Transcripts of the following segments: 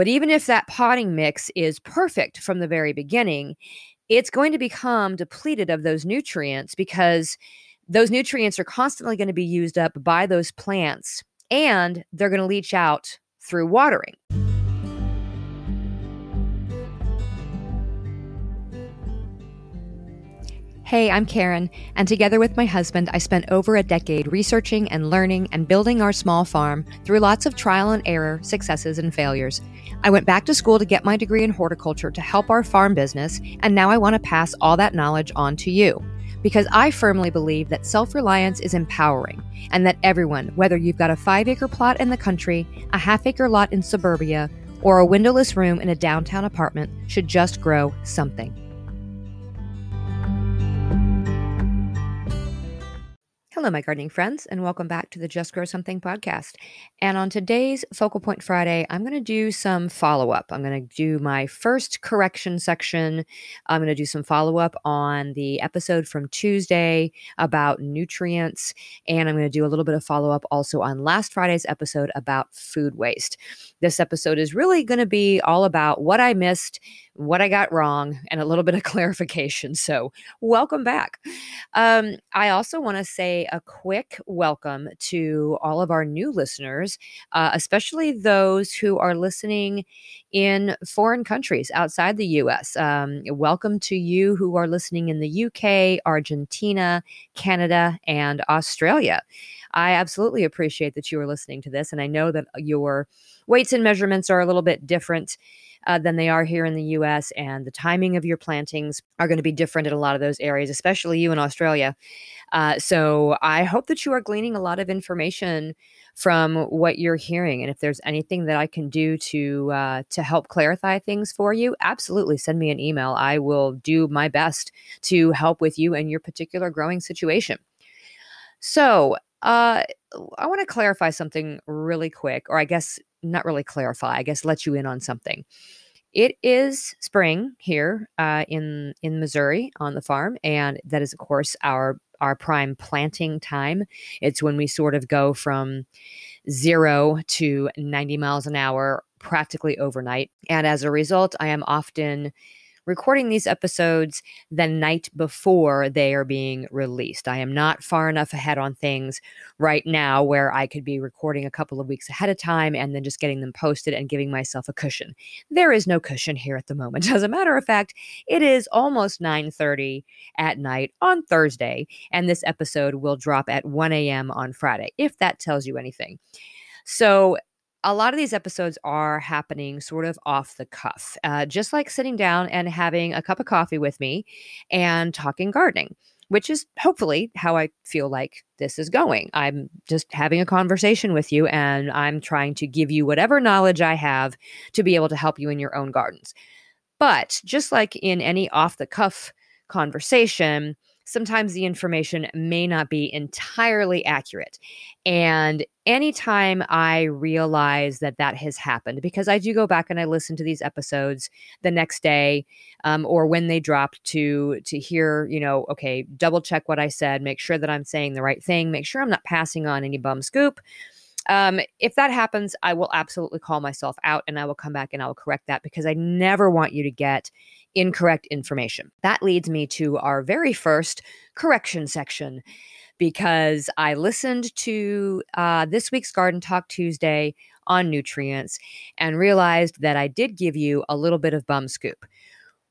But even if that potting mix is perfect from the very beginning, it's going to become depleted of those nutrients because those nutrients are constantly going to be used up by those plants and they're going to leach out through watering. Hey, I'm Karen, and together with my husband, I spent over a decade researching and learning and building our small farm through lots of trial and error, successes, and failures. I went back to school to get my degree in horticulture to help our farm business, and now I want to pass all that knowledge on to you. Because I firmly believe that self reliance is empowering, and that everyone, whether you've got a five acre plot in the country, a half acre lot in suburbia, or a windowless room in a downtown apartment, should just grow something. Hello, my gardening friends, and welcome back to the Just Grow Something podcast. And on today's Focal Point Friday, I'm going to do some follow up. I'm going to do my first correction section. I'm going to do some follow up on the episode from Tuesday about nutrients. And I'm going to do a little bit of follow up also on last Friday's episode about food waste. This episode is really going to be all about what I missed what I got wrong and a little bit of clarification. So, welcome back. Um, I also want to say a quick welcome to all of our new listeners, uh, especially those who are listening in foreign countries outside the US. Um, welcome to you who are listening in the UK, Argentina, Canada, and Australia. I absolutely appreciate that you are listening to this, and I know that your weights and measurements are a little bit different uh, than they are here in the US. And the timing of your plantings are going to be different in a lot of those areas, especially you in Australia. Uh, so I hope that you are gleaning a lot of information from what you're hearing. And if there's anything that I can do to uh, to help clarify things for you, absolutely send me an email. I will do my best to help with you and your particular growing situation. So uh, I want to clarify something really quick, or I guess not really clarify, I guess let you in on something. It is spring here uh, in in Missouri on the farm, and that is of course our our prime planting time. It's when we sort of go from zero to 90 miles an hour practically overnight. And as a result, I am often recording these episodes the night before they are being released. I am not far enough ahead on things right now where I could be recording a couple of weeks ahead of time and then just getting them posted and giving myself a cushion. There is no cushion here at the moment. As a matter of fact, it is almost 9:30 at night on Thursday and this episode will drop at 1 a.m. on Friday if that tells you anything. So a lot of these episodes are happening sort of off the cuff, uh, just like sitting down and having a cup of coffee with me and talking gardening, which is hopefully how I feel like this is going. I'm just having a conversation with you and I'm trying to give you whatever knowledge I have to be able to help you in your own gardens. But just like in any off the cuff conversation, sometimes the information may not be entirely accurate. And anytime I realize that that has happened, because I do go back and I listen to these episodes the next day um, or when they drop to to hear, you know, okay, double check what I said, make sure that I'm saying the right thing, make sure I'm not passing on any bum scoop. Um, if that happens, I will absolutely call myself out and I will come back and I will correct that because I never want you to get incorrect information. That leads me to our very first correction section because I listened to uh, this week's Garden Talk Tuesday on nutrients and realized that I did give you a little bit of bum scoop.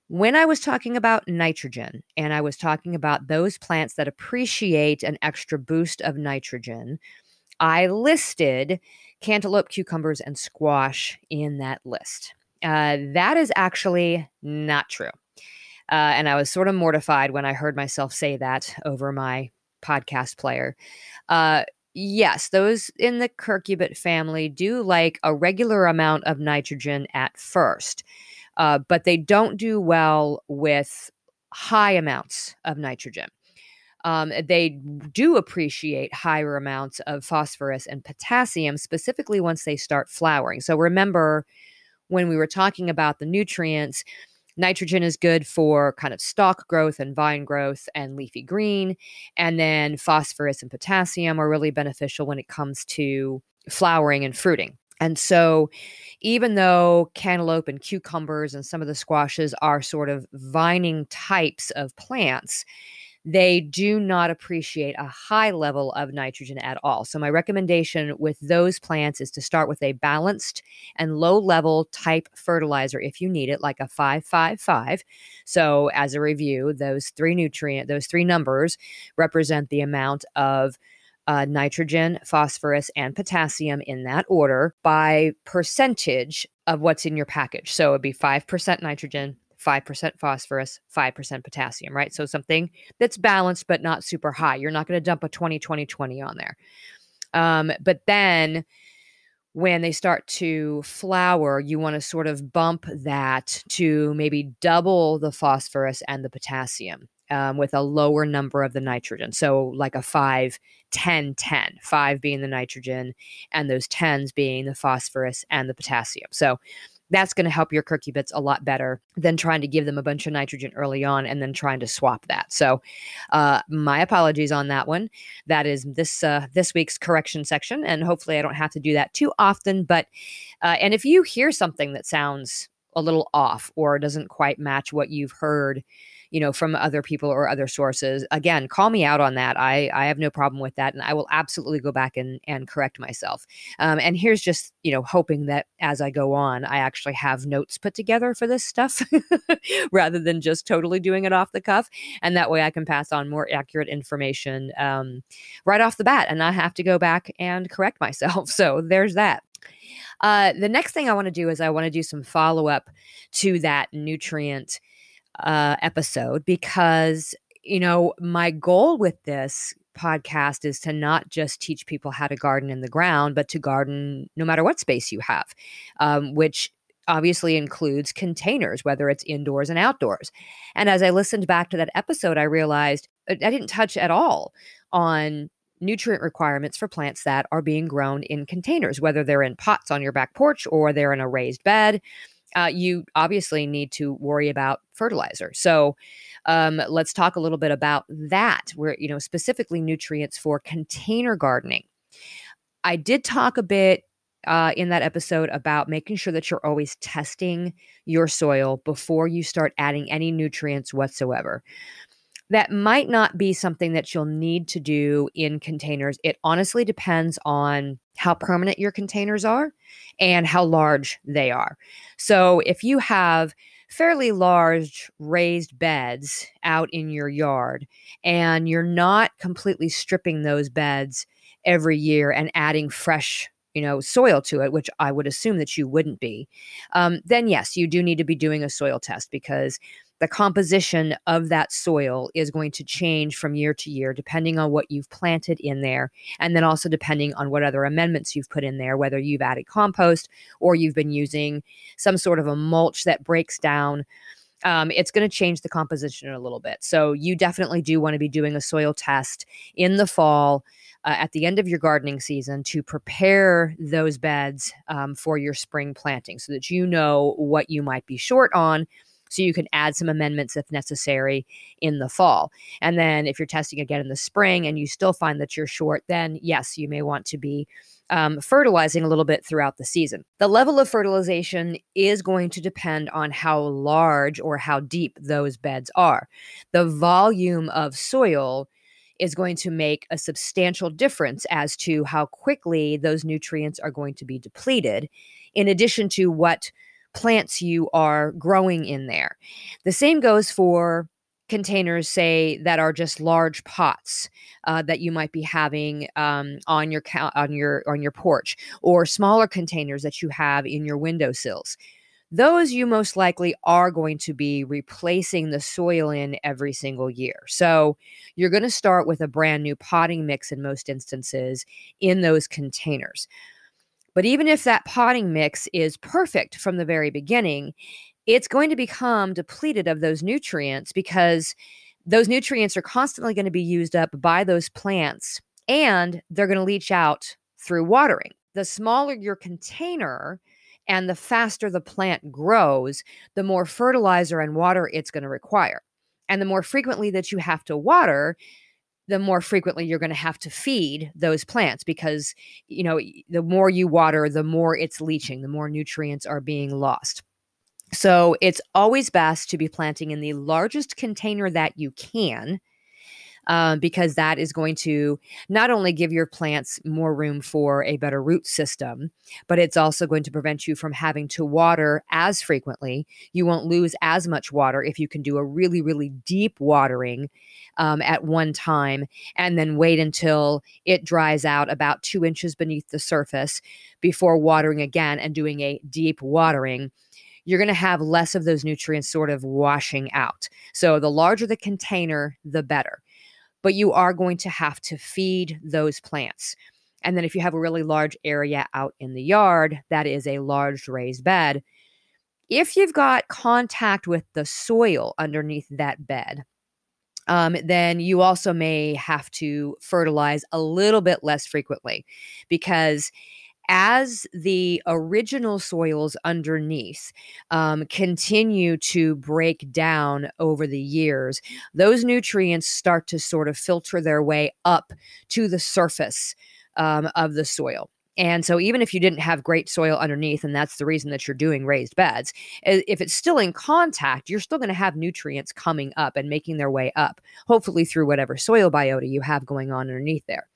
When I was talking about nitrogen and I was talking about those plants that appreciate an extra boost of nitrogen, I listed cantaloupe, cucumbers, and squash in that list. Uh, that is actually not true. Uh, and I was sort of mortified when I heard myself say that over my podcast player. Uh, yes, those in the cucurbit family do like a regular amount of nitrogen at first, uh, but they don't do well with high amounts of nitrogen. Um, they do appreciate higher amounts of phosphorus and potassium, specifically once they start flowering. So remember, when we were talking about the nutrients, nitrogen is good for kind of stalk growth and vine growth and leafy green. And then phosphorus and potassium are really beneficial when it comes to flowering and fruiting. And so, even though cantaloupe and cucumbers and some of the squashes are sort of vining types of plants, they do not appreciate a high level of nitrogen at all. So, my recommendation with those plants is to start with a balanced and low level type fertilizer if you need it, like a 555. So, as a review, those three nutrient, those three numbers represent the amount of uh, nitrogen, phosphorus, and potassium in that order by percentage of what's in your package. So it'd be 5% nitrogen, 5% phosphorus, 5% potassium, right? So something that's balanced but not super high. You're not going to dump a 20 20 20 on there. Um, but then when they start to flower, you want to sort of bump that to maybe double the phosphorus and the potassium um, with a lower number of the nitrogen. So, like a 5, 10, 10, 5 being the nitrogen, and those 10s being the phosphorus and the potassium. So, that's going to help your cucurbits a lot better than trying to give them a bunch of nitrogen early on and then trying to swap that. So, uh, my apologies on that one. That is this uh, this week's correction section, and hopefully, I don't have to do that too often. But uh, and if you hear something that sounds a little off or doesn't quite match what you've heard you know, from other people or other sources. Again, call me out on that. I, I have no problem with that. And I will absolutely go back and, and correct myself. Um, and here's just, you know, hoping that as I go on, I actually have notes put together for this stuff rather than just totally doing it off the cuff. And that way I can pass on more accurate information um, right off the bat and not have to go back and correct myself. So there's that. Uh, the next thing I want to do is I want to do some follow up to that nutrient uh, episode because, you know, my goal with this podcast is to not just teach people how to garden in the ground, but to garden no matter what space you have, um, which obviously includes containers, whether it's indoors and outdoors. And as I listened back to that episode, I realized uh, I didn't touch at all on nutrient requirements for plants that are being grown in containers, whether they're in pots on your back porch or they're in a raised bed uh, you obviously need to worry about fertilizer. So um, let's talk a little bit about that, where, you know, specifically nutrients for container gardening. I did talk a bit uh, in that episode about making sure that you're always testing your soil before you start adding any nutrients whatsoever that might not be something that you'll need to do in containers. It honestly depends on how permanent your containers are and how large they are. So if you have fairly large raised beds out in your yard and you're not completely stripping those beds every year and adding fresh you know soil to it which i would assume that you wouldn't be um, then yes you do need to be doing a soil test because the composition of that soil is going to change from year to year depending on what you've planted in there and then also depending on what other amendments you've put in there whether you've added compost or you've been using some sort of a mulch that breaks down um, it's going to change the composition a little bit. So you definitely do want to be doing a soil test in the fall uh, at the end of your gardening season to prepare those beds um, for your spring planting so that you know what you might be short on so you can add some amendments if necessary in the fall. And then if you're testing again in the spring and you still find that you're short, then yes, you may want to be um, fertilizing a little bit throughout the season. The level of fertilization is going to depend on how large or how deep those beds are. The volume of soil is going to make a substantial difference as to how quickly those nutrients are going to be depleted, in addition to what plants you are growing in there. The same goes for containers say that are just large pots uh, that you might be having um, on your on your on your porch or smaller containers that you have in your windowsills those you most likely are going to be replacing the soil in every single year. So you're going to start with a brand new potting mix in most instances in those containers. But even if that potting mix is perfect from the very beginning, it's going to become depleted of those nutrients because those nutrients are constantly going to be used up by those plants and they're going to leach out through watering. The smaller your container and the faster the plant grows, the more fertilizer and water it's going to require. And the more frequently that you have to water, the more frequently you're going to have to feed those plants because you know the more you water the more it's leaching the more nutrients are being lost. So it's always best to be planting in the largest container that you can um, because that is going to not only give your plants more room for a better root system, but it's also going to prevent you from having to water as frequently. You won't lose as much water if you can do a really, really deep watering um, at one time and then wait until it dries out about two inches beneath the surface before watering again and doing a deep watering you're going to have less of those nutrients sort of washing out. So the larger the container, the better but you are going to have to feed those plants. And then if you have a really large area out in the yard, that is a large raised bed. If you've got contact with the soil underneath that bed, um, then you also may have to fertilize a little bit less frequently because as the original soils underneath um, continue to break down over the years, those nutrients start to sort of filter their way up to the surface um, of the soil. And so, even if you didn't have great soil underneath, and that's the reason that you're doing raised beds, if it's still in contact, you're still going to have nutrients coming up and making their way up, hopefully through whatever soil biota you have going on underneath there.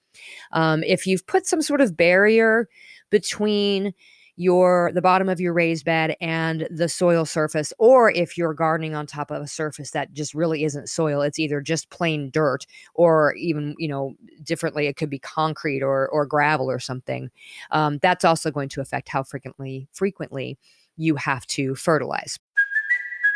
Um, if you've put some sort of barrier between your the bottom of your raised bed and the soil surface or if you're gardening on top of a surface that just really isn't soil it's either just plain dirt or even you know differently it could be concrete or or gravel or something um, that's also going to affect how frequently frequently you have to fertilize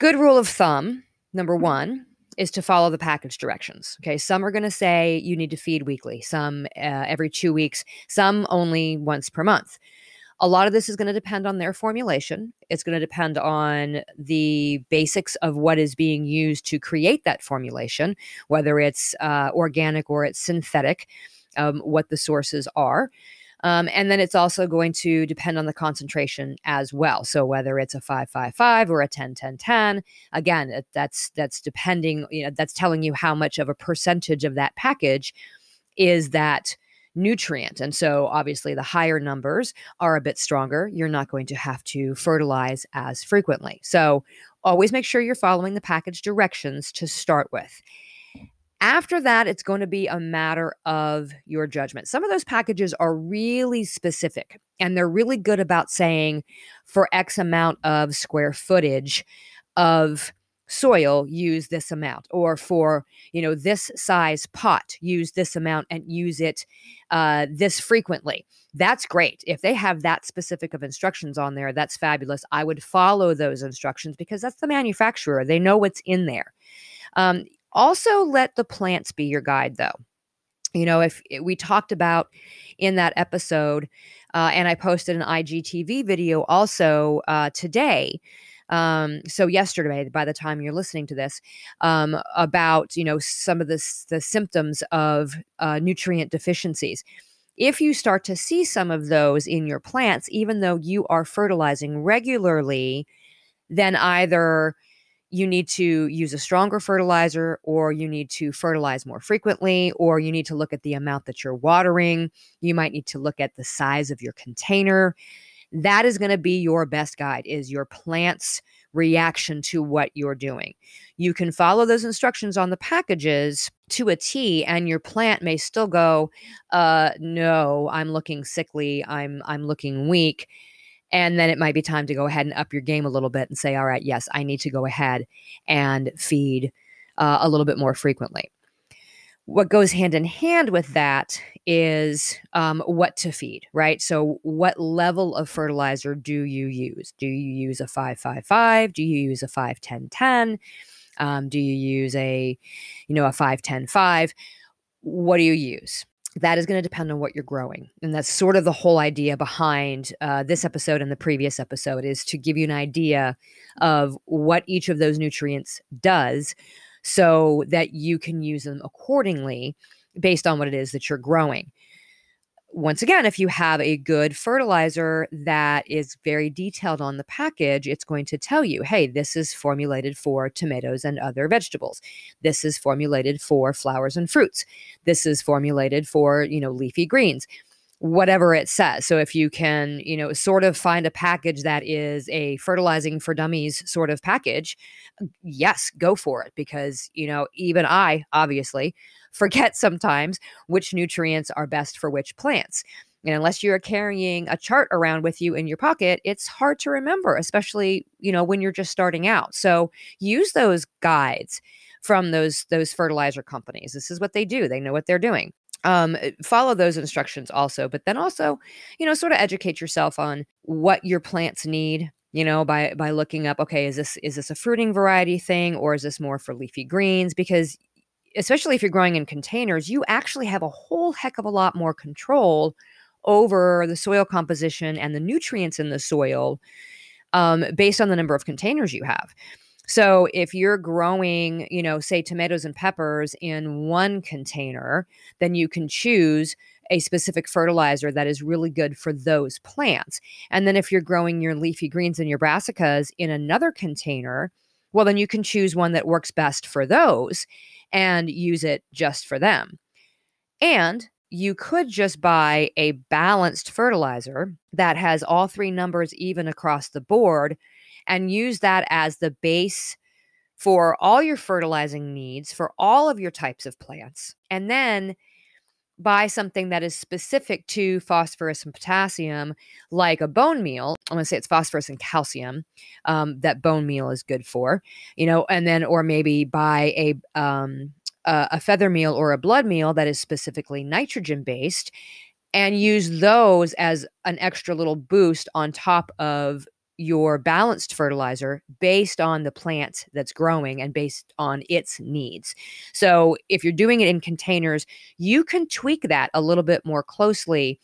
Good rule of thumb number one is to follow the package directions. Okay. Some are going to say you need to feed weekly, some uh, every two weeks, some only once per month. A lot of this is going to depend on their formulation. It's going to depend on the basics of what is being used to create that formulation, whether it's uh, organic or it's synthetic, um, what the sources are. Um, and then it's also going to depend on the concentration as well. So whether it's a 555 or a 10 10 10, again, that's that's depending, you know, that's telling you how much of a percentage of that package is that nutrient. And so obviously the higher numbers are a bit stronger. You're not going to have to fertilize as frequently. So always make sure you're following the package directions to start with. After that, it's going to be a matter of your judgment. Some of those packages are really specific and they're really good about saying for X amount of square footage of soil use this amount or for you know this size pot use this amount and use it uh, this frequently. That's great. If they have that specific of instructions on there that's fabulous. I would follow those instructions because that's the manufacturer. They know what's in there. Um, also, let the plants be your guide, though. You know, if eh, we talked about in that episode, uh, and I posted an IGTV video also uh, today. Um, so yesterday, by the time you're listening to this, um, about you know some of the the symptoms of uh, nutrient deficiencies. If you start to see some of those in your plants, even though you are fertilizing regularly, then either you need to use a stronger fertilizer or you need to fertilize more frequently or you need to look at the amount that you're watering. You might need to look at the size of your container. That is going to be your best guide is your plant's reaction to what you're doing. You can follow those instructions on the packages to a t and your plant may still go uh no i'm looking sickly i'm i'm looking weak and then it might be time to go ahead and up your game a little bit and say, all right, yes, I need to go ahead and feed uh, a little bit more frequently. What goes hand in hand with that is um, what to feed, right? So, what level of fertilizer do you use? Do you use a 555? Do you use a 51010? Um, do you use a, you know, a 510 5? what do you use? That is going to depend on what you're growing. And that's sort of the whole idea behind uh, this episode and the previous episode is to give you an idea of what each of those nutrients does so that you can use them accordingly based on what it is that you're growing once again, if you have a good fertilizer that is very detailed on the package, it's going to tell you, hey, this is formulated for tomatoes and other vegetables. This is formulated for flowers and fruits. This is formulated for, you know, leafy greens whatever it says. So if you can, you know, sort of find a package that is a fertilizing for dummies sort of package, yes, go for it because, you know, even I obviously forget sometimes which nutrients are best for which plants. And unless you're carrying a chart around with you in your pocket, it's hard to remember, especially, you know, when you're just starting out. So use those guides from those those fertilizer companies. This is what they do. They know what they're doing. Um, follow those instructions also, but then also, you know, sort of educate yourself on what your plants need, you know by by looking up okay is this is this a fruiting variety thing or is this more for leafy greens because especially if you're growing in containers, you actually have a whole heck of a lot more control over the soil composition and the nutrients in the soil um, based on the number of containers you have. So if you're growing, you know, say tomatoes and peppers in one container, then you can choose a specific fertilizer that is really good for those plants. And then if you're growing your leafy greens and your brassicas in another container, well, then you can choose one that works best for those and use it just for them. And you could just buy a balanced fertilizer that has all three numbers even across the board and use that as the base for all your fertilizing needs for all of your types of plants. And then buy something that is specific to phosphorus and potassium, like a bone meal. I'm going to say it's phosphorus and calcium um, that bone meal is good for, you know, and then, or maybe buy a, um, a, a feather meal or a blood meal that is specifically nitrogen based and use those as an extra little boost on top of your balanced fertilizer based on the plant that's growing and based on its needs. So if you're doing it in containers, you can tweak that a little bit more closely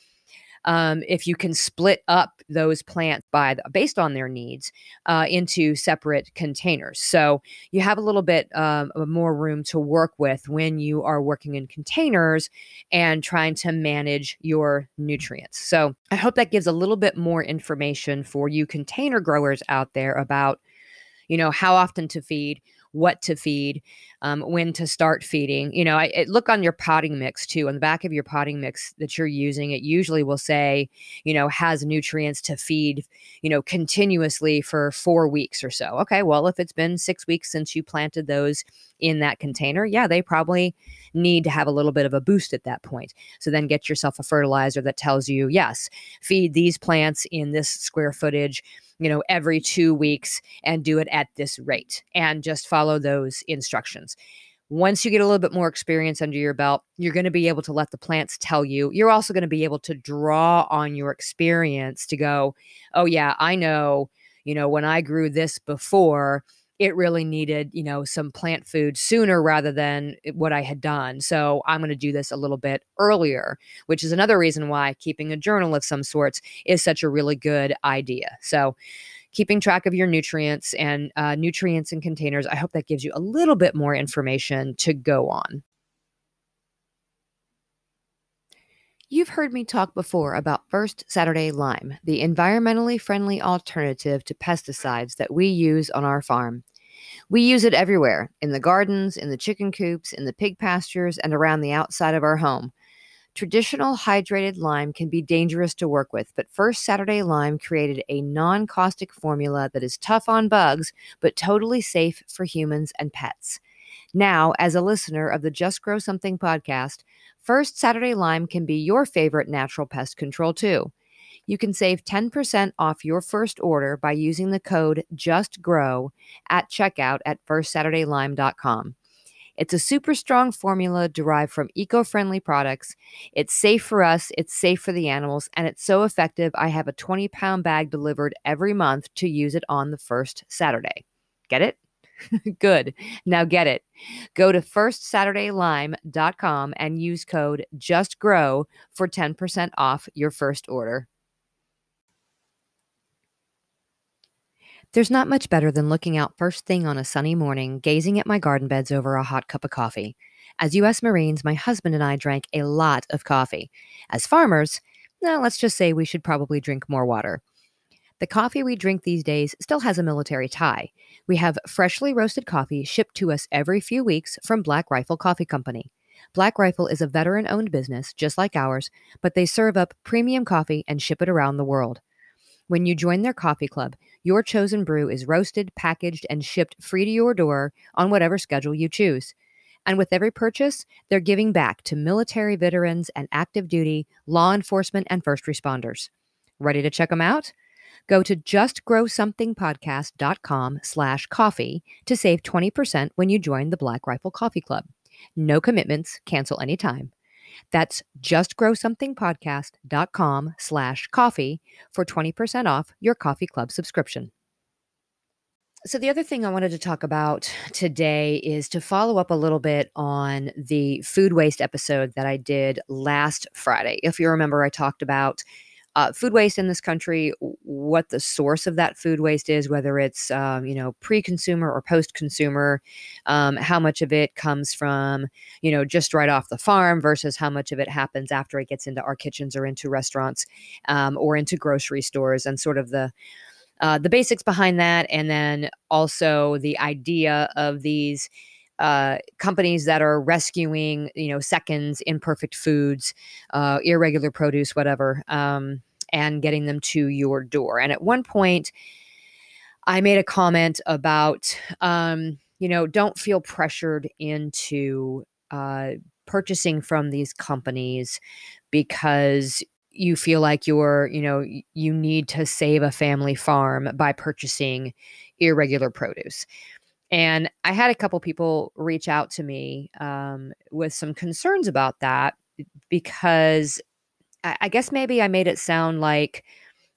um, if you can split up those plants by the, based on their needs uh, into separate containers. So you have a little bit um, more room to work with when you are working in containers and trying to manage your nutrients. So I hope that gives a little bit more information for you container growers out there about you know how often to feed what to feed, um, when to start feeding. You know, I, look on your potting mix too. On the back of your potting mix that you're using, it usually will say, you know, has nutrients to feed, you know, continuously for four weeks or so. Okay, well, if it's been six weeks since you planted those in that container, yeah, they probably need to have a little bit of a boost at that point. So then get yourself a fertilizer that tells you, yes, feed these plants in this square footage you know, every two weeks and do it at this rate and just follow those instructions. Once you get a little bit more experience under your belt, you're going to be able to let the plants tell you. You're also going to be able to draw on your experience to go, oh, yeah, I know, you know, when I grew this before, it really needed, you know, some plant food sooner rather than what I had done. So I'm going to do this a little bit earlier, which is another reason why keeping a journal of some sorts is such a really good idea. So keeping track of your nutrients and uh, nutrients in containers, I hope that gives you a little bit more information to go on. You've heard me talk before about First Saturday Lime, the environmentally friendly alternative to pesticides that we use on our farm. We use it everywhere in the gardens, in the chicken coops, in the pig pastures, and around the outside of our home. Traditional hydrated lime can be dangerous to work with, but First Saturday Lime created a non caustic formula that is tough on bugs, but totally safe for humans and pets. Now, as a listener of the Just Grow Something podcast, First Saturday Lime can be your favorite natural pest control too. You can save 10% off your first order by using the code JUSTGROW at checkout at firstsaturdaylime.com. It's a super strong formula derived from eco friendly products. It's safe for us, it's safe for the animals, and it's so effective. I have a 20 pound bag delivered every month to use it on the first Saturday. Get it? Good. Now get it. Go to firstsaturdaylime.com and use code JUSTGROW for 10% off your first order. There's not much better than looking out first thing on a sunny morning, gazing at my garden beds over a hot cup of coffee. As U.S. Marines, my husband and I drank a lot of coffee. As farmers, now let's just say we should probably drink more water. The coffee we drink these days still has a military tie. We have freshly roasted coffee shipped to us every few weeks from Black Rifle Coffee Company. Black Rifle is a veteran owned business, just like ours, but they serve up premium coffee and ship it around the world. When you join their coffee club, your chosen brew is roasted, packaged, and shipped free to your door on whatever schedule you choose. And with every purchase, they're giving back to military veterans and active duty, law enforcement, and first responders. Ready to check them out? Go to justgrowsomethingpodcast.com slash coffee to save 20% when you join the Black Rifle Coffee Club. No commitments, cancel anytime. That's justgrowsomethingpodcast.com slash coffee for 20% off your coffee club subscription. So, the other thing I wanted to talk about today is to follow up a little bit on the food waste episode that I did last Friday. If you remember, I talked about uh, food waste in this country, what the source of that food waste is, whether it's um, you know pre-consumer or post-consumer, um, how much of it comes from you know just right off the farm versus how much of it happens after it gets into our kitchens or into restaurants um, or into grocery stores, and sort of the uh, the basics behind that, and then also the idea of these uh, companies that are rescuing, you know, seconds, imperfect foods, uh, irregular produce, whatever, um, and getting them to your door. And at one point, I made a comment about, um, you know, don't feel pressured into uh, purchasing from these companies because you feel like you're, you know, you need to save a family farm by purchasing irregular produce. And I had a couple people reach out to me um, with some concerns about that because I, I guess maybe I made it sound like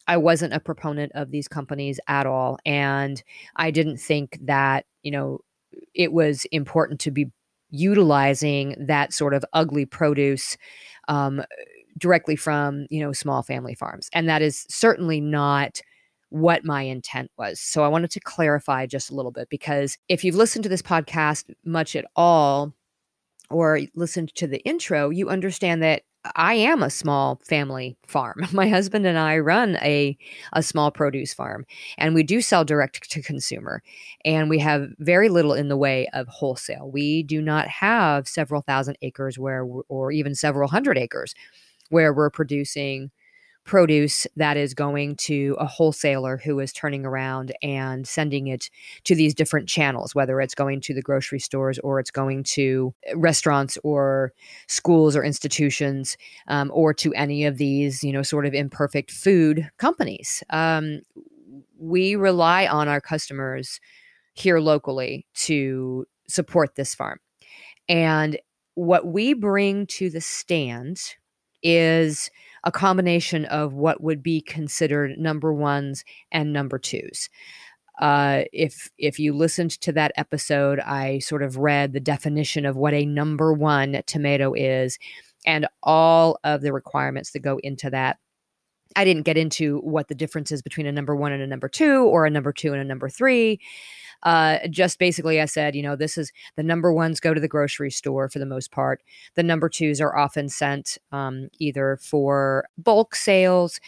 I wasn't a proponent of these companies at all. And I didn't think that, you know, it was important to be utilizing that sort of ugly produce um, directly from, you know, small family farms. And that is certainly not what my intent was. So I wanted to clarify just a little bit because if you've listened to this podcast much at all or listened to the intro, you understand that I am a small family farm. My husband and I run a a small produce farm and we do sell direct to consumer and we have very little in the way of wholesale. We do not have several thousand acres where or even several hundred acres where we're producing produce that is going to a wholesaler who is turning around and sending it to these different channels, whether it's going to the grocery stores or it's going to restaurants or schools or institutions um, or to any of these, you know, sort of imperfect food companies. Um, we rely on our customers here locally to support this farm. And what we bring to the stand is a combination of what would be considered number ones and number twos. Uh, if if you listened to that episode, I sort of read the definition of what a number one tomato is, and all of the requirements that go into that. I didn't get into what the difference is between a number one and a number two, or a number two and a number three uh, just basically I said, you know, this is the number ones go to the grocery store for the most part. The number twos are often sent um, either for bulk sales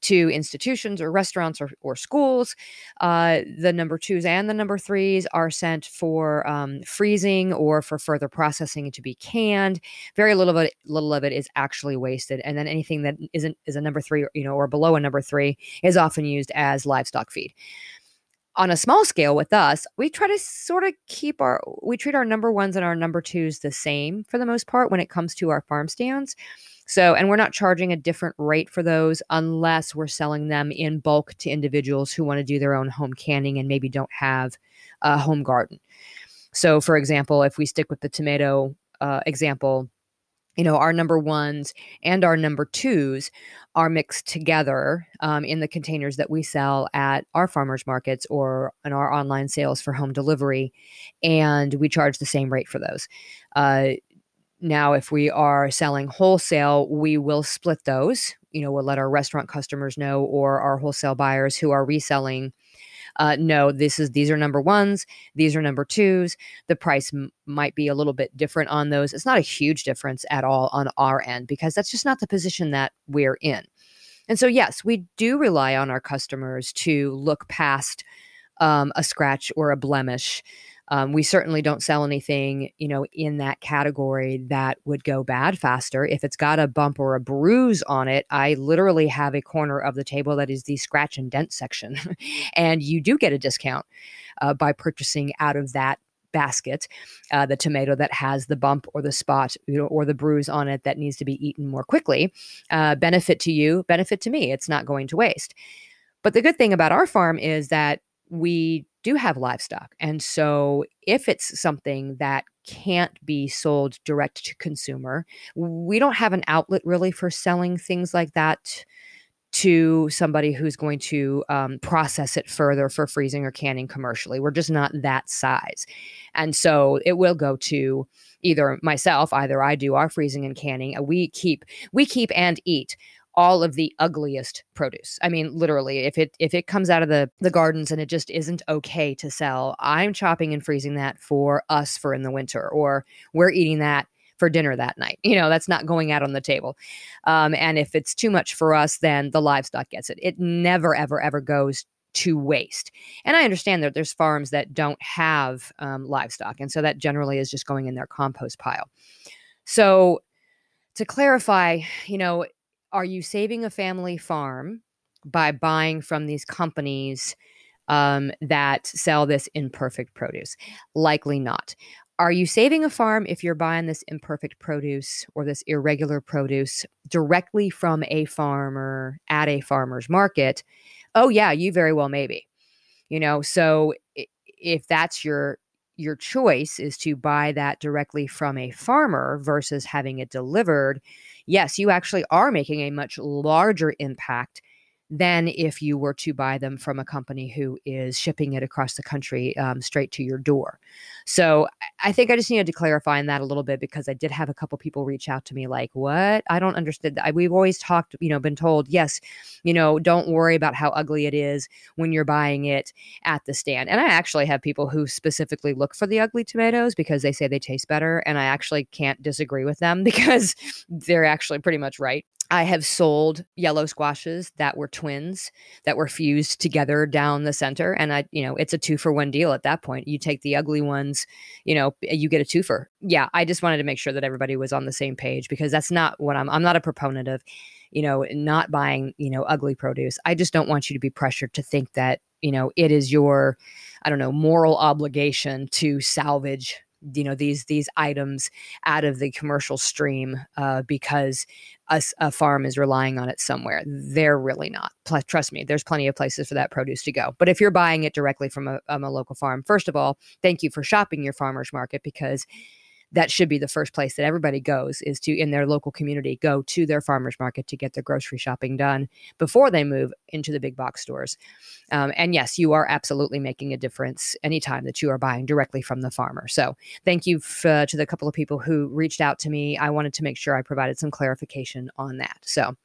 to institutions or restaurants or, or schools. Uh, the number twos and the number threes are sent for um, freezing or for further processing to be canned. Very little of it, little of it is actually wasted, and then anything that isn't is a number three, you know, or below a number three is often used as livestock feed on a small scale with us, we try to sort of keep our, we treat our number ones and our number twos the same for the most part when it comes to our farm stands. So, and we're not charging a different rate for those unless we're selling them in bulk to individuals who want to do their own home canning and maybe don't have a home garden. So, for example, if we stick with the tomato uh, example, you know, our number ones and our number twos are mixed together um, in the containers that we sell at our farmers markets or in our online sales for home delivery. And we charge the same rate for those. Uh, now, if we are selling wholesale, we will split those. You know, we'll let our restaurant customers know or our wholesale buyers who are reselling uh, no, this is these are number ones, these are number twos. The price m- might be a little bit different on those. It's not a huge difference at all on our end because that's just not the position that we're in. And so, yes, we do rely on our customers to look past um, a scratch or a blemish um, we certainly don't sell anything, you know, in that category that would go bad faster. If it's got a bump or a bruise on it, I literally have a corner of the table that is the scratch and dent section, and you do get a discount uh, by purchasing out of that basket uh, the tomato that has the bump or the spot you know, or the bruise on it that needs to be eaten more quickly uh, benefit to you benefit to me it's not going to waste but the good thing about our farm is that we do have livestock. And so if it's something that can't be sold direct to consumer, we don't have an outlet really for selling things like that to somebody who's going to um, process it further for freezing or canning commercially. We're just not that size. And so it will go to either myself, either I do our freezing and canning. We keep we keep and eat all of the ugliest produce. I mean, literally, if it if it comes out of the the gardens and it just isn't okay to sell, I'm chopping and freezing that for us for in the winter, or we're eating that for dinner that night. You know, that's not going out on the table. Um, and if it's too much for us, then the livestock gets it. It never, ever, ever goes to waste. And I understand that there's farms that don't have um, livestock, and so that generally is just going in their compost pile. So to clarify, you know, are you saving a family farm by buying from these companies um, that sell this imperfect produce? Likely not. Are you saving a farm if you're buying this imperfect produce or this irregular produce directly from a farmer at a farmer's market? Oh, yeah, you very well maybe. You know, so if that's your your choice is to buy that directly from a farmer versus having it delivered, yes, you actually are making a much larger impact than if you were to buy them from a company who is shipping it across the country um, straight to your door. So I think I just needed to clarify in that a little bit because I did have a couple people reach out to me like, "What? I don't understand." We've always talked, you know, been told, yes, you know, don't worry about how ugly it is when you're buying it at the stand. And I actually have people who specifically look for the ugly tomatoes because they say they taste better, and I actually can't disagree with them because they're actually pretty much right. I have sold yellow squashes that were twins that were fused together down the center. And I, you know, it's a two for one deal at that point. You take the ugly ones, you know, eh, you get a two for. Yeah. I just wanted to make sure that everybody was on the same page because that's not what I'm, I'm not a proponent of, you know, not buying, you know, ugly produce. I just don't want you to be pressured to think that, you know, it is your, I don't know, moral obligation to salvage you know these these items out of the commercial stream uh, because a, a, farm is relying on it somewhere. They're really not. Plus, trust me, there's plenty of places for that produce to go. But if you're buying it directly from a, um, a local farm, first of all, thank you for shopping your farmers market because that should be the first place that everybody goes is to in their local community go to their farmers market to get their grocery shopping done before they move into the big box stores. Um, and yes you are absolutely making a difference anytime that you are buying directly from the farmer. So thank you f- uh, to the couple of people who reached out to me. I wanted to make sure i provided some clarification on that. So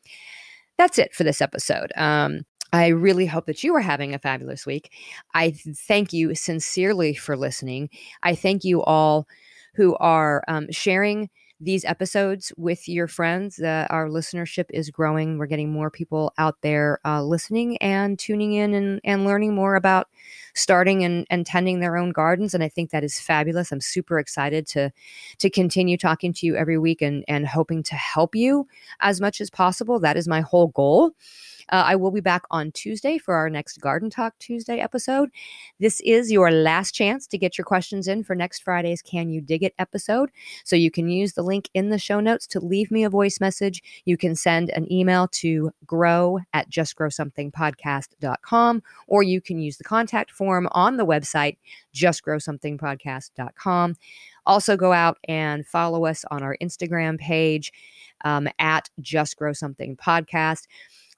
that's it for this episode. Um, I really hope that you are having a fabulous week. I thank you sincerely for listening. I thank you all who are um, sharing these episodes with your friends. Uh, our listenership is growing. We're getting more people out there uh, listening and tuning in and, and learning more about starting and, and tending their own gardens. And I think that is fabulous. I'm super excited to to continue talking to you every week and, and hoping to help you as much as possible. That is my whole goal. Uh, I will be back on Tuesday for our next Garden Talk Tuesday episode. This is your last chance to get your questions in for next Friday's Can You Dig It episode. So you can use the link in the show notes to leave me a voice message. You can send an email to grow at justgrowsomethingpodcast.com, or you can use the contact form on the website, justgrowsomethingpodcast.com. Also, go out and follow us on our Instagram page um, at Just Grow Something Podcast.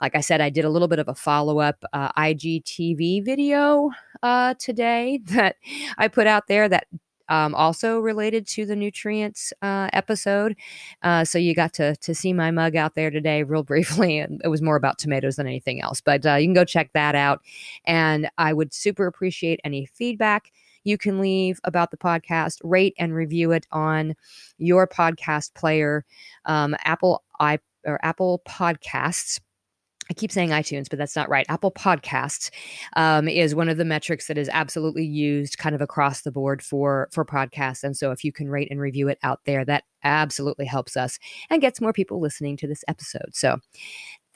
Like I said, I did a little bit of a follow up uh, IGTV video uh, today that I put out there that um, also related to the nutrients uh, episode. Uh, so you got to to see my mug out there today, real briefly, and it was more about tomatoes than anything else. But uh, you can go check that out, and I would super appreciate any feedback you can leave about the podcast, rate and review it on your podcast player, um, Apple i or Apple Podcasts. I keep saying iTunes, but that's not right. Apple Podcasts um, is one of the metrics that is absolutely used kind of across the board for for podcasts. And so, if you can rate and review it out there, that absolutely helps us and gets more people listening to this episode. So,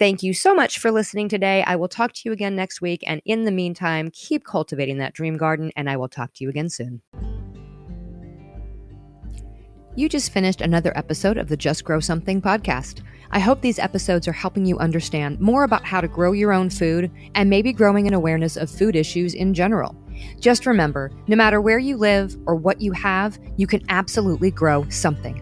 Thank you so much for listening today. I will talk to you again next week. And in the meantime, keep cultivating that dream garden, and I will talk to you again soon. You just finished another episode of the Just Grow Something podcast. I hope these episodes are helping you understand more about how to grow your own food and maybe growing an awareness of food issues in general. Just remember no matter where you live or what you have, you can absolutely grow something.